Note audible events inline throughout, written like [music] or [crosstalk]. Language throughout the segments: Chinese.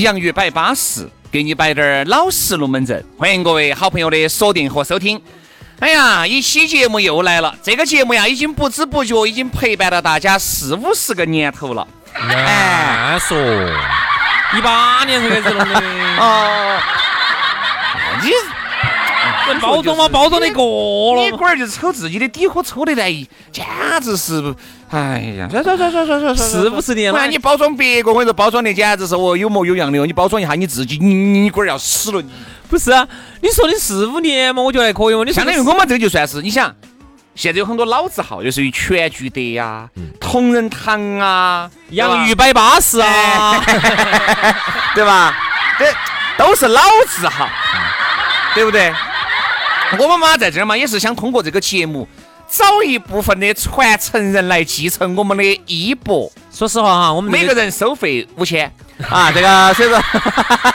洋芋摆巴适，给你摆点儿老实龙门阵。欢迎各位好朋友的锁定和收听。哎呀，一期节目又来了。这个节目呀，已经不知不觉已经陪伴了大家四五十个年头了。哎，说，一八年才开始弄的。哦，你 [laughs] [laughs] 包装嘛，包装的过了。你龟儿就是抽自己的底壳抽得来，简直是，哎呀，算算算算算算，四五十年了。你包装别个，我跟你说，包装的简直是我有模有样的哦。你包装一下你自己，你你龟儿要死了。不是啊，你说的四五年嘛，我觉得还可以嘛。你相当于我们这个就算是，你想，现在有很多老字号，就属于全聚德呀、同仁堂啊、洋芋摆巴士啊，对吧？[laughs] 这都是老字号，对不对？我们嘛在这儿嘛，也是想通过这个节目，找一部分的传承人来继承我们的衣钵。说实话哈，我们每个人收费五千 [laughs] 啊，这个所以说，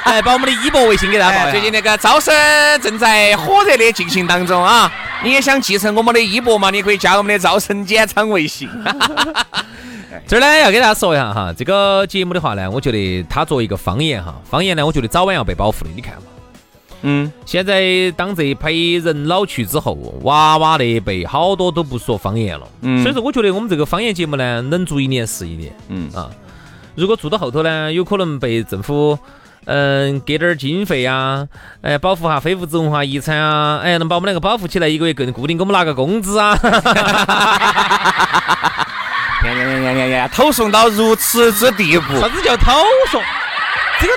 来 [laughs] 把我们的衣钵微信给大家报最近那个招生正在火热的进行当中啊，你也想继承我们的衣钵嘛？你可以加我们的招生简章微信。[laughs] 这儿呢要给大家说一下哈，这个节目的话呢，我觉得它作为一个方言哈，方言呢，我觉得早晚要被保护的。你看嘛。嗯，现在当这一批人老去之后，娃娃那一辈好多都不说方言了。嗯，所以说我觉得我们这个方言节目呢，能做一年是一年。嗯啊，如果做到后头呢，有可能被政府嗯给点儿经费啊，哎保护下非物质文化遗产啊，哎能把我们两个保护起来，一个月更固定给我们拿个工资啊。呀呀呀呀呀！投送到如此之地步，啥子叫投送？这个。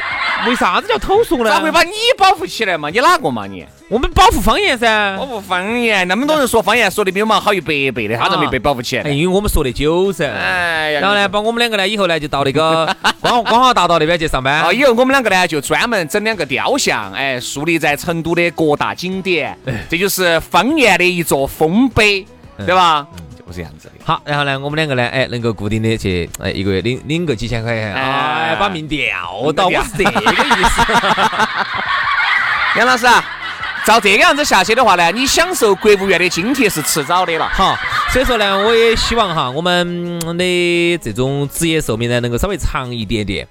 为啥子叫偷送呢？咋会把你保护起来嘛？你哪个嘛你？我们保护方言噻，保护方言。那么多人说方言说的比我们好一百倍的，他都没被保护起来。因为我们说的久噻。哎呀。然后呢，把我们两个呢，以后呢就到那个光光华大道那边去上班。啊，以后我们两个呢就专门整两个雕像，哎，树立在成都的各大景点。这就是方言的一座丰碑，对吧？就是这样子的。好，然后呢，我们两个呢，哎，能够固定的去，哎，一个月领领个几千块钱，哎，把命吊到，[laughs] 我是这个意思。[laughs] 杨老师啊，照这个样子下去的话呢，你享受国务院的津贴是迟早的了。好，所以说呢，我也希望哈，我们的这种职业寿命呢，能够稍微长一点点。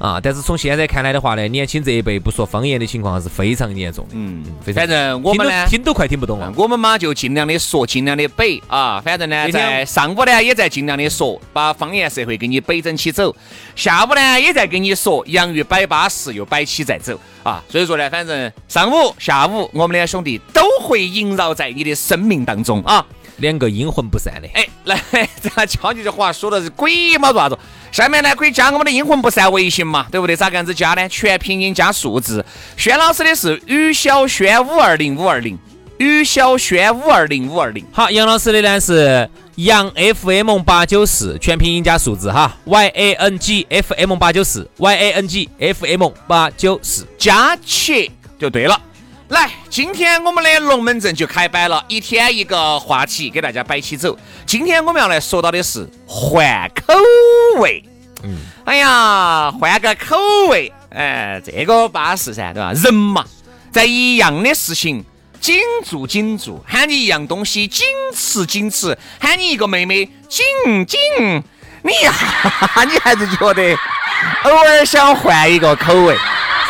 啊！但是从现在看来的话呢，年轻这一辈不说方言的情况是非常严重的。嗯，反正我们呢，听都快听不懂了。我们嘛就尽量的说，尽量的背啊。反正呢，在上午呢也在尽量的说，把方言社会给你背整起走。下午呢也在跟你说，洋芋摆巴适又摆起再走啊。所以说呢，反正上午、下午，我们两兄弟都会萦绕在你的生命当中啊。两个阴魂不散的。哎，来，[laughs] 这敲你这话说的是鬼嘛？做啥子？下面呢可以加我们的阴魂不散微信嘛，对不对？咋个样子加呢？全拼音加数字。轩老师的是于小轩五二零五二零，于小轩五二零五二零。好，杨老师的呢是杨 FM 八九四，全拼音加数字哈，Y A N G F M 八九四，Y A N G F M 八九四，加起就对了。来，今天我们的龙门阵就开摆了，一天一个话题给大家摆起走。今天我们要来说到的是换口味。嗯，哎呀，换个口味，哎，这个巴适噻，对吧？人嘛，在一样的事情紧做紧做，喊你一样东西紧吃紧吃，喊你一个妹妹紧紧，你呀，[laughs] 你还是觉得偶尔想换一个口味。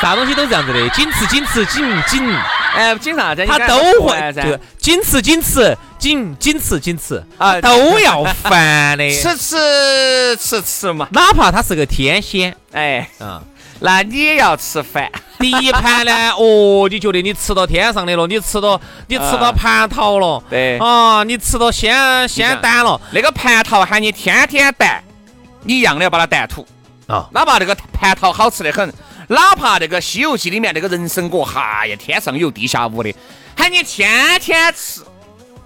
啥东西都这样子的，紧吃紧吃紧紧，哎，紧啥子？他都会就，紧吃紧吃紧紧吃紧吃啊，都要烦的。[laughs] 吃吃吃吃嘛，哪怕他是个天仙，哎，嗯。那你也要吃饭。[laughs] 第一盘呢，哦，你觉得你吃到天上的了，你吃到你吃到蟠桃了，对啊，你吃到仙仙丹了。那个蟠桃喊你天天带，你一样的要把它带吐啊。哪怕那个蟠桃好吃的很，哪怕那个《西游记》里面那个人参果，哈呀，天上有地下无的，喊你天天吃，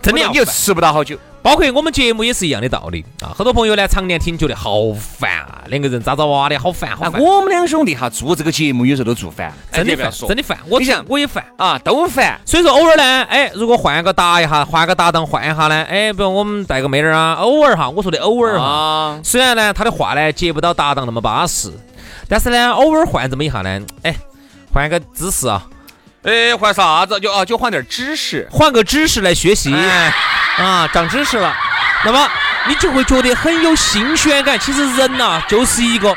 真的你又吃不到好久。包括我们节目也是一样的道理啊！很多朋友呢常年听觉得好烦啊，两个人咋咋哇的好烦好烦。我们两兄弟哈做这个节目有时候都做烦，真的烦，真的烦。我想我也烦啊，都烦。所以说偶尔呢，哎，如果换个搭一下，换个搭档换一下呢，哎，比如我们带个妹儿啊，偶尔哈，我说的偶尔哈。虽然呢他的话呢接不到搭档那么巴适，但是呢偶尔换这么一下呢，哎，换个姿势啊，哎，换啥子？就啊就换点知识，换个知识来学习。啊，长知识了，那么你就会觉得很有新鲜感。其实人呐，就是一个，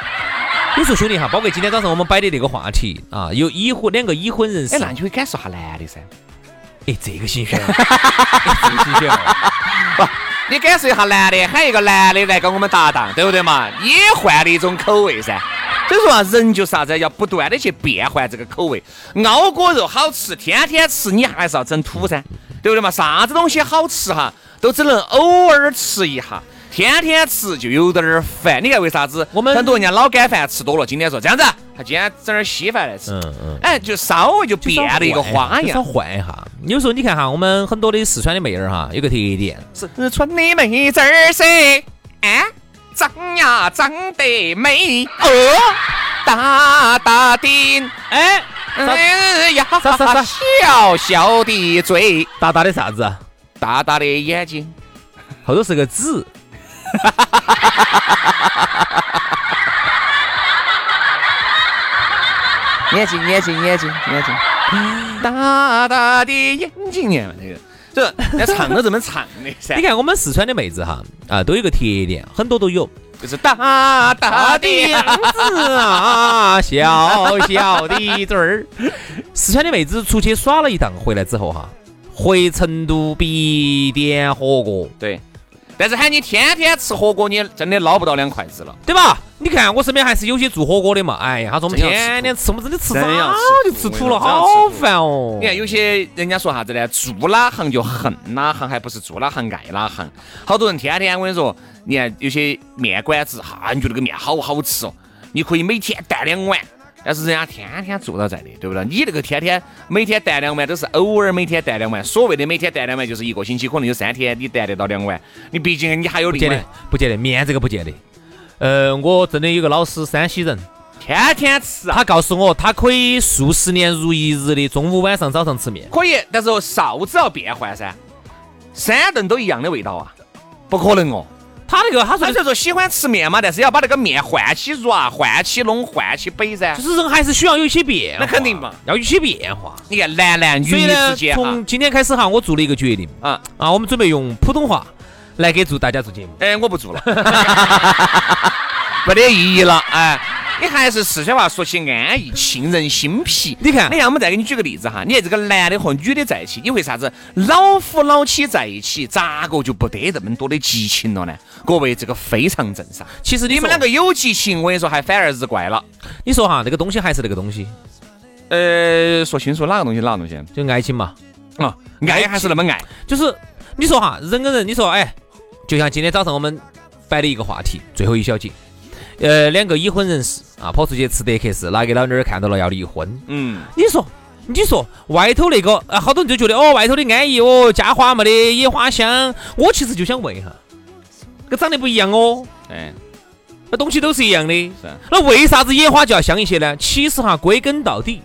有时候兄弟哈，包括今天早上我们摆的那个话题啊，有已婚两个已婚人士，哎，那你会感受下男的噻。哎，这个新鲜，[laughs] 这个新鲜。不，你感受一下男的，喊一个男的来跟我们搭档，对不对嘛？也换了一种口味噻。[laughs] 所以说啊，人就是啥子，要不断的去变换这个口味。熬锅肉好吃，天天吃，你还是要整土噻。对不对嘛？啥子东西好吃哈，都只能偶尔吃一下，天天吃就有点儿烦。你看为啥子？我们很多人家老干饭吃多了，今天说这样子，他今天整点稀饭来吃。嗯嗯。哎，就稍微就变了一个花样，换一下。有时候你看哈，我们很多的四川的妹儿哈，有个特点，四川的妹子儿噻，哎，长呀长得美哦，大大的哎。哎呀，小小的嘴，大大的啥子？大大的眼睛，后头是个字。[laughs] 眼睛，眼睛，眼睛，眼睛，[laughs] 大大的眼睛，你看这个，这那唱都这么唱的噻。你看我们四川的妹子哈，啊，都有个特点，很多都有。就是大大的样子啊，小小的嘴儿。四川的妹子出去耍了一趟，回来之后哈，回成都必点火锅。对，但是喊你天天吃火锅，你真的捞不到两筷子了，对吧？你看我身边还是有些做火锅的嘛。哎呀，他说我们天天吃，我们真的吃早就吃吐了，好烦哦。你看有些人家说啥子呢？做哪行就恨哪行，还不是做哪行爱哪行。好多人天天我跟你说。你看有些面馆子哈，你觉得个面好好吃哦，你可以每天带两碗，但是人家天天做到在的，对不对？你那个天天每天带两碗都是偶尔每天带两碗，所谓的每天带两碗就是一个星期可能有三天你带得到两碗，你毕竟你还有另外不见得面这个不见得。呃，我真的有个老师，山西人，天天吃，他告诉我他可以数十年如一日的中午、晚上、早上吃面，可以，但是臊子要变换噻，三顿都一样的味道啊，不可能哦。他那个，他说，他说喜欢吃面嘛，但是要把那个面换起软，换起弄，换起北噻。就是人还是需要有一些变，那肯定嘛，要有一些变化。你看男男女女之间从今天开始哈，我做了一个决定啊啊，我们准备用普通话来给做大家做节目。哎，我不做了，[laughs] [laughs] 没得意义了，哎。你还是四川话说起安逸，沁人心脾。你看，你看，我们再给你举个例子哈。你看这个男的和女的在一起，你为啥子老夫老妻在一起，咋个就不得这么多的激情了呢？各位，这个非常正常。其实你们两个有激情，我跟你说，还反而日怪了。你说哈，那个东西还是那个东西。呃，说清楚哪个东西，哪个东西？就爱情嘛。啊，爱还是那么爱。就是你说哈，人跟人，你说哎，就像今天早上我们摆的一个话题，最后一小节。呃，两个已婚人士啊，跑出去吃德克士，拿给老妞儿看到了要离婚？嗯，你说，你说外头那个啊，好多人就觉得哦，外头的安逸哦，家花没得野花香。我其实就想问一下，跟长得不一样哦，哎，那东西都是一样的，是。那为啥子野花就要香一些呢？其实哈，归根到底，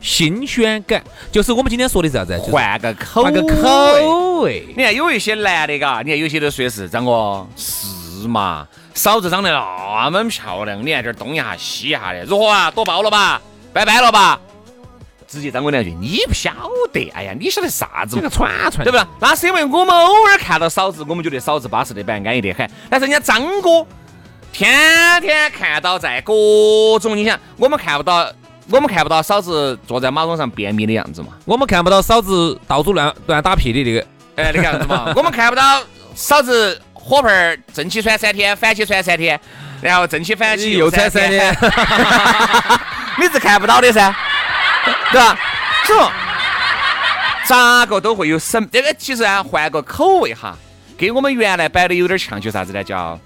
新鲜感就是我们今天说的啥子？换个口，换个口味。你看有一些男的嘎，你看有些都说是张哥是嘛。嫂子长得那么漂亮，你看这儿东一下西一下的，如何啊？多包了吧？拜拜了吧？直接张哥两句，你不晓得？哎呀，你晓得啥子？嘛个传传，对不对？那是因为我们偶尔看到嫂子，我们觉得嫂子巴适的板，安逸得很。但是人家张哥天天看到在各种，你想，我们看不到我们看不到嫂子坐在马桶上便秘的样子嘛？我们看不到嫂子到处乱乱打屁的那个，哎，那个样子嘛？[laughs] 我们看不到嫂子火盆儿正气穿三天，反气穿三天，然后正气反气又喘三天，[laughs] 你是看不到的噻，对吧？说咋个都会有什，这个其实啊，换个口味哈，跟我们原来摆的有点像，就啥子呢？叫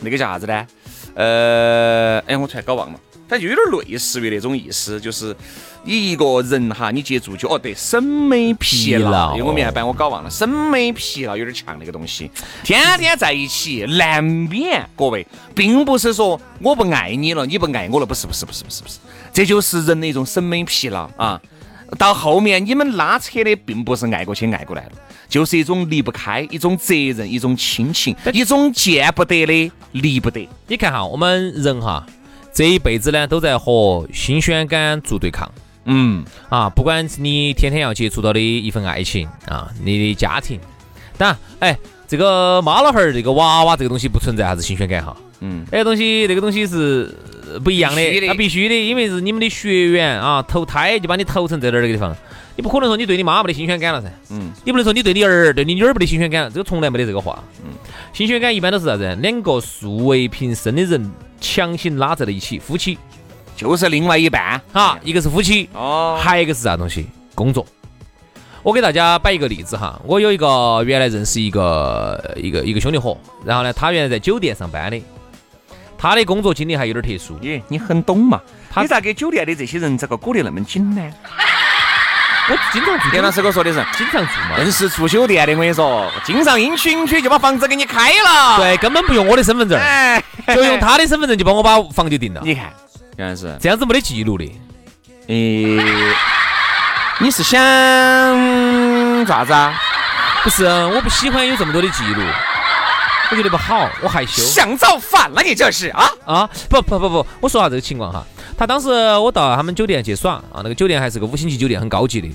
那个叫啥子呢？呃，哎，我突然搞忘了。它就有点类似于那种意思，就是你一个人哈，你接触就哦，对，审美疲劳，因为我明白把我搞忘了，审美疲劳有点像那个东西，天天在一起难免。各位，并不是说我不爱你了，你不爱我了，不是，不是，不是，不是，不是，这就是人的一种审美疲劳啊。到后面你们拉扯的并不是爱过去爱过来了，就是一种离不开，一种责任，一种亲情，一种见不得的离不得。你看哈，我们人哈。这一辈子呢，都在和新鲜感做对抗。嗯啊，不管你天天要接触到的一份爱情啊，你的家庭，当然，哎，这个妈老汉儿，这个娃娃这个东西不存在啥子新鲜感哈。嗯，那个东西，那个东西是不一样的，那必须的，因为是你们的血缘啊，投胎就把你投成这点儿这个地方，你不可能说你对你妈没得新鲜感了噻。嗯，你不能说你对你儿、对你女儿没得新鲜感，这个从来没得这个话。嗯，新鲜感一般都是啥子？两个素未平生的人。强行拉在了一起，夫妻就是另外一半哈，一个是夫妻哦，还有一个是啥东西？工作。我给大家摆一个例子哈，我有一个原来认识一个一个一个兄弟伙，然后呢，他原来在酒店上班的，他的工作经历还有点特殊。耶，你很懂嘛？你咋给酒店的这些人这个裹得那么紧呢？我经常住，田老师跟我说的是，经常住嘛。硬是住酒店的，我跟你说，经常应许应许就把房子给你开了。对，根本不用我的身份证，就用他的身份证就帮我把房就定了。[laughs] 你看，原来是这样子没得记录的。诶，你是想咋子啊？不是，我不喜欢有这么多的记录，我觉得不好，我害羞。想造反了，你这是啊啊？不不不不，我说下这个情况哈。他当时我到他们酒店去耍啊，那个酒店还是个五星级酒店，很高级的。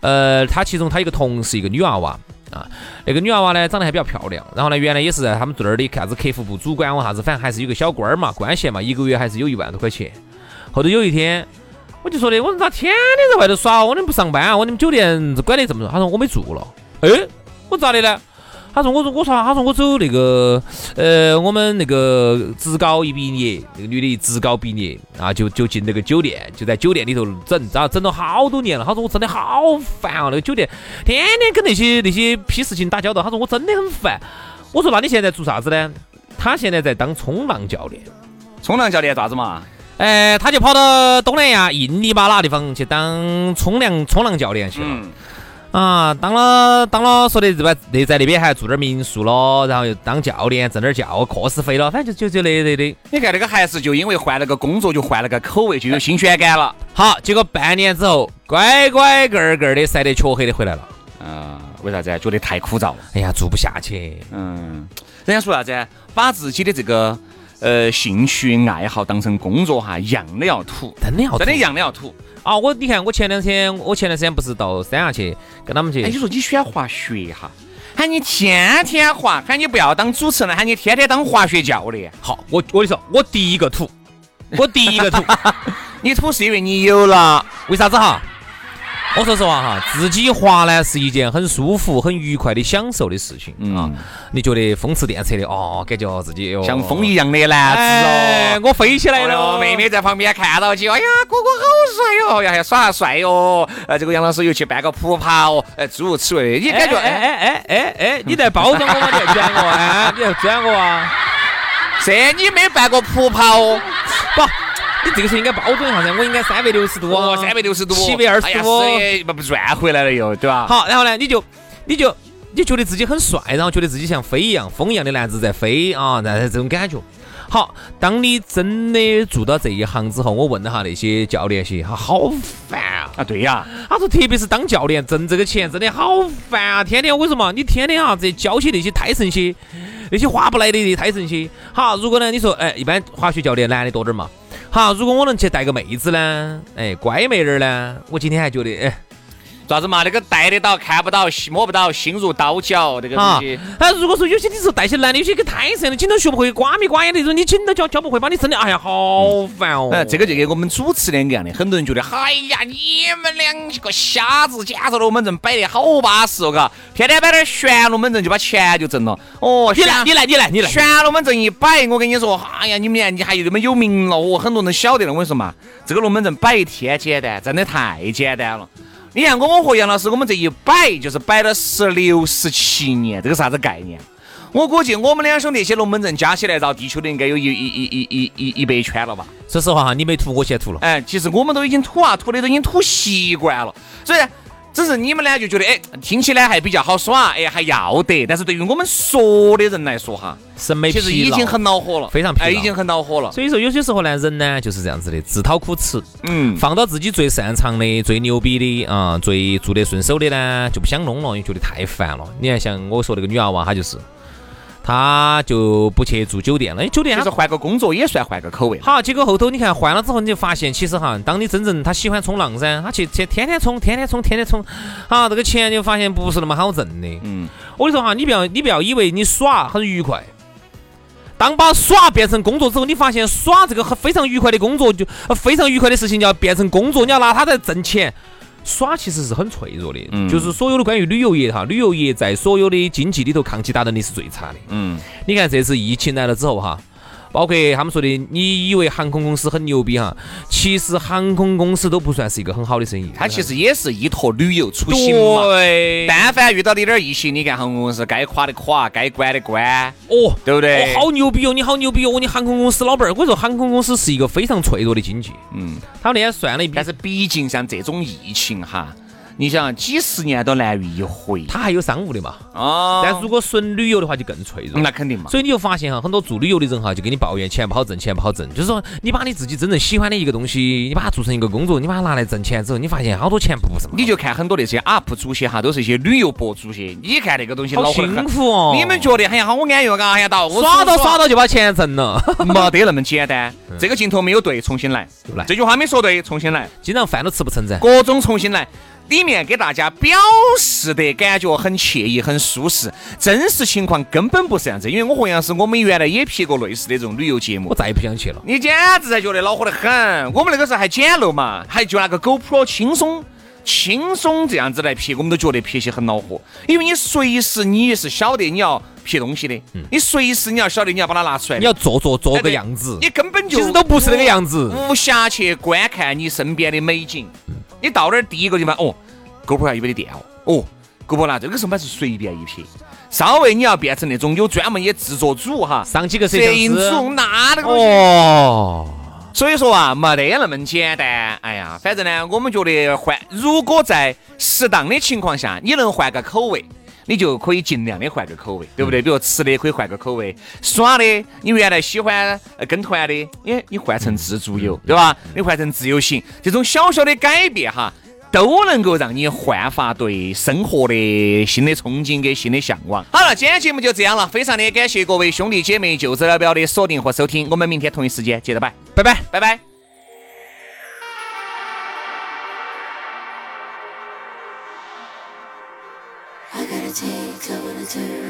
呃，他其中他一个同事一个女娃娃啊，那个女娃娃呢长得还比较漂亮。然后呢，原来也是在他们这儿的啥子客服部主管，我啥子，反正还是有个小官儿嘛，官衔嘛，一个月还是有一万多块钱。后头有一天，我就说的，我说咋天天在外头耍？我怎么不上班啊？我你们酒店管得这么多？他说我没住了。哎，我咋的呢？他说：“我说我说他说我走那个呃，我们那个职高一毕业，那个女的职高毕业啊，就就进那个酒店，就在酒店里头整，然后整了好多年了。他说我真的好烦啊，那个酒店天天跟那些那些批事情打交道。他说我真的很烦。我说那你现在做啥子呢？他现在在当冲浪教练。冲浪教练咋子嘛？哎，他就跑到东南亚印尼巴那地方去当冲浪冲浪教练去了。”啊，当了当了，说的这吧，那在那边还住点民宿了，然后又当教练挣点教课时费了，反正就就就那那的。你看那个还是就因为换了个工作，就换了个口味，就有新鲜感了。好，结果半年之后，乖乖个个的晒得黢黑的回来了。啊，为啥子？觉得太枯燥了。哎呀，做不下去。嗯，人家说啥子？把自己的这个呃兴趣爱好当成工作哈，样的要土，真的要真的样的要土。啊，我你看，我前两天，我前段时间不是到三亚去跟他们去。哎，你说你喜欢滑雪哈？喊你天天滑，喊你不要当主持人，喊你天天当滑雪教练。好，我我跟你说，我第一个吐，我第一个吐，[laughs] 你吐是因为你有了，为啥子哈？我说实话哈，自己滑呢是一件很舒服、很愉快的享受的事情啊。你觉得风驰电掣的哦，感觉自己哟像风一样的男子哦，我飞起来了。妹妹在旁边看到起，哎呀，哥哥好帅哟，呀，还耍下帅哟。呃，这个杨老师又去办个普爬哦，哎，诸如此类的，你感觉哎哎哎哎哎，你在包装我吗？你在转我啊？你在转我啊？[laughs] 这你没办过普爬哦？不。[laughs] 你这个是应该包装一下噻，我应该三百六十度哦，三百六十度，七百二十度，不不转回来了又，对吧？好，然后呢，你就你就你觉得自己很帅，然后觉得自己像飞一样，风一样的男子在飞啊，然后这种感觉。好，当你真的做到这一行之后，我问了哈那些教练些，他好烦啊！啊，对呀，他说特别是当教练挣这个钱真的好烦啊！天天我跟你说嘛，你天天啊这教起那些胎神些，那些划不来的胎神些。好，如果呢你说哎，一般滑雪教练男的多点嘛。好，如果我能去带个妹子呢，哎，乖妹儿呢，我今天还觉得哎，啥子嘛？那个带得到、看不到、摸不到，心如刀绞那个东西。啊，如果说有些你是带些男的，有些个太神了，紧都学不会，瓜米瓜眼那种，你紧都教教不会，把你真的，哎呀，好烦哦。哎，这个就跟我们主持两个样的，很多人觉得，哎呀，你们两个瞎子，简直龙门阵摆得好巴适哦，嘎，天天摆点玄龙门阵就把钱就挣了。哦，你来，你来，你来，你来，玄龙门阵一摆，我跟你说，哎呀，你们俩你还有那么有名了哦，很多人晓得了。我跟你说嘛，这个龙门阵摆一天简单，真的太简单了。你看我和杨老师，我们这一摆就是摆了十六十七年，这个啥子概念？我估计我们两兄弟些龙门阵加起来，绕地球的应该有一一一一一一一百圈了吧？说实话哈，你没吐，我先吐了。哎，其实我们都已经吐啊，吐的都已经吐习惯了，所以。只是你们呢就觉得哎，听起来还比较好耍，哎还要得。但是对于我们说的人来说哈，审美其实已经很恼火了，非常疲劳，已经很恼火了。所以说有些时候呢，人呢就是这样子的，自讨苦吃。嗯，放到自己最擅长的、最牛逼的啊，最做得顺手的呢，就不想弄了，因为觉得太烦了。你看，像我说那个女娃娃，她就是。他就不去住酒店了，酒店其实换个工作也算换个口味。好，结果后头你看换了之后，你就发现其实哈，当你真正他喜欢冲浪噻，他去去天天冲，天天冲，天天冲，好，这个钱就发现不是那么好挣的。嗯，我跟你说哈，你不要你不要以为你耍很愉快，当把耍变成工作之后，你发现耍这个非常愉快的工作就非常愉快的事情，就要变成工作，你要拿它在挣钱。耍其实是很脆弱的，就是所有的关于旅游业哈，旅游业在所有的经济里头抗击打能力是最差的。嗯，你看这次疫情来了之后哈。包括他们说的，你以为航空公司很牛逼哈？其实航空公司都不算是一个很好的生意。它其实也是依托旅游出行嘛。对。但凡遇到的点疫情，你看航空公司该垮的垮，该关的关。哦，对不对？哦，好牛逼哦！你好牛逼哦！你航空公司老板儿，我说航空公司是一个非常脆弱的经济。嗯。他们那天算了一笔，但是毕竟像这种疫情哈。你想几十年都难遇一回，它还有商务的嘛？哦。但如果纯旅游的话，就更脆弱。那肯定嘛。所以你就发现哈，很多做旅游的人哈，就跟你抱怨钱不好挣，钱不好挣。就是说，你把你自己真正喜欢的一个东西，你把它做成一个工作，你把它拿来挣钱之后，你发现好多钱不是你就看很多那些 UP 主些哈，都是一些旅游博主些。你看那个东西好辛苦哦。你们觉得哎呀好安逸嘎，哎呀到耍到耍到就把钱挣了，没得那么简单。这个镜头没有对，重新来。来，这句话没说对，重新来。经常饭都吃不成噻。各种重新来。里面给大家表示的感觉很惬意、很舒适，真实情况根本不是这样子。因为我和杨师，我们原来也拍过类似的这种旅游节目，我再也不想去了。你简直才觉得恼火得很。我们那个时候还简陋嘛，还就那个 GoPro 轻松、轻松这样子来拍，我们都觉得拍起很恼火。因为你随时你也是晓得你要拍东西的，你随时你要晓得你要把它拿出来，你要做做做个样子，你根本就其实都不是那个样子，无暇去观看你身边的美景。你到那儿第一个地方，哦，GoPro 要有没得电哦，哦，GoPro 拿这个时候买是随便一拍，稍微你要变成那种有专门的制作组哈，上几个摄影组，那那个哦，所以说啊，没得那么简单。哎呀，反正呢，我们觉得换，如果在适当的情况下，你能换个口味。你就可以尽量的换个口味，对不对？比如吃的可以换个口味，耍的你原来喜欢跟团的，你，你换成自助游，对吧？你换成自由行，这种小小的改变哈，都能够让你焕发对生活的新的憧憬跟新的向往。好了，今天节目就这样了，非常的感谢各位兄弟姐妹、舅子老表的锁定和收听，我们明天同一时间接着摆，拜拜，拜拜。take, I wanna turn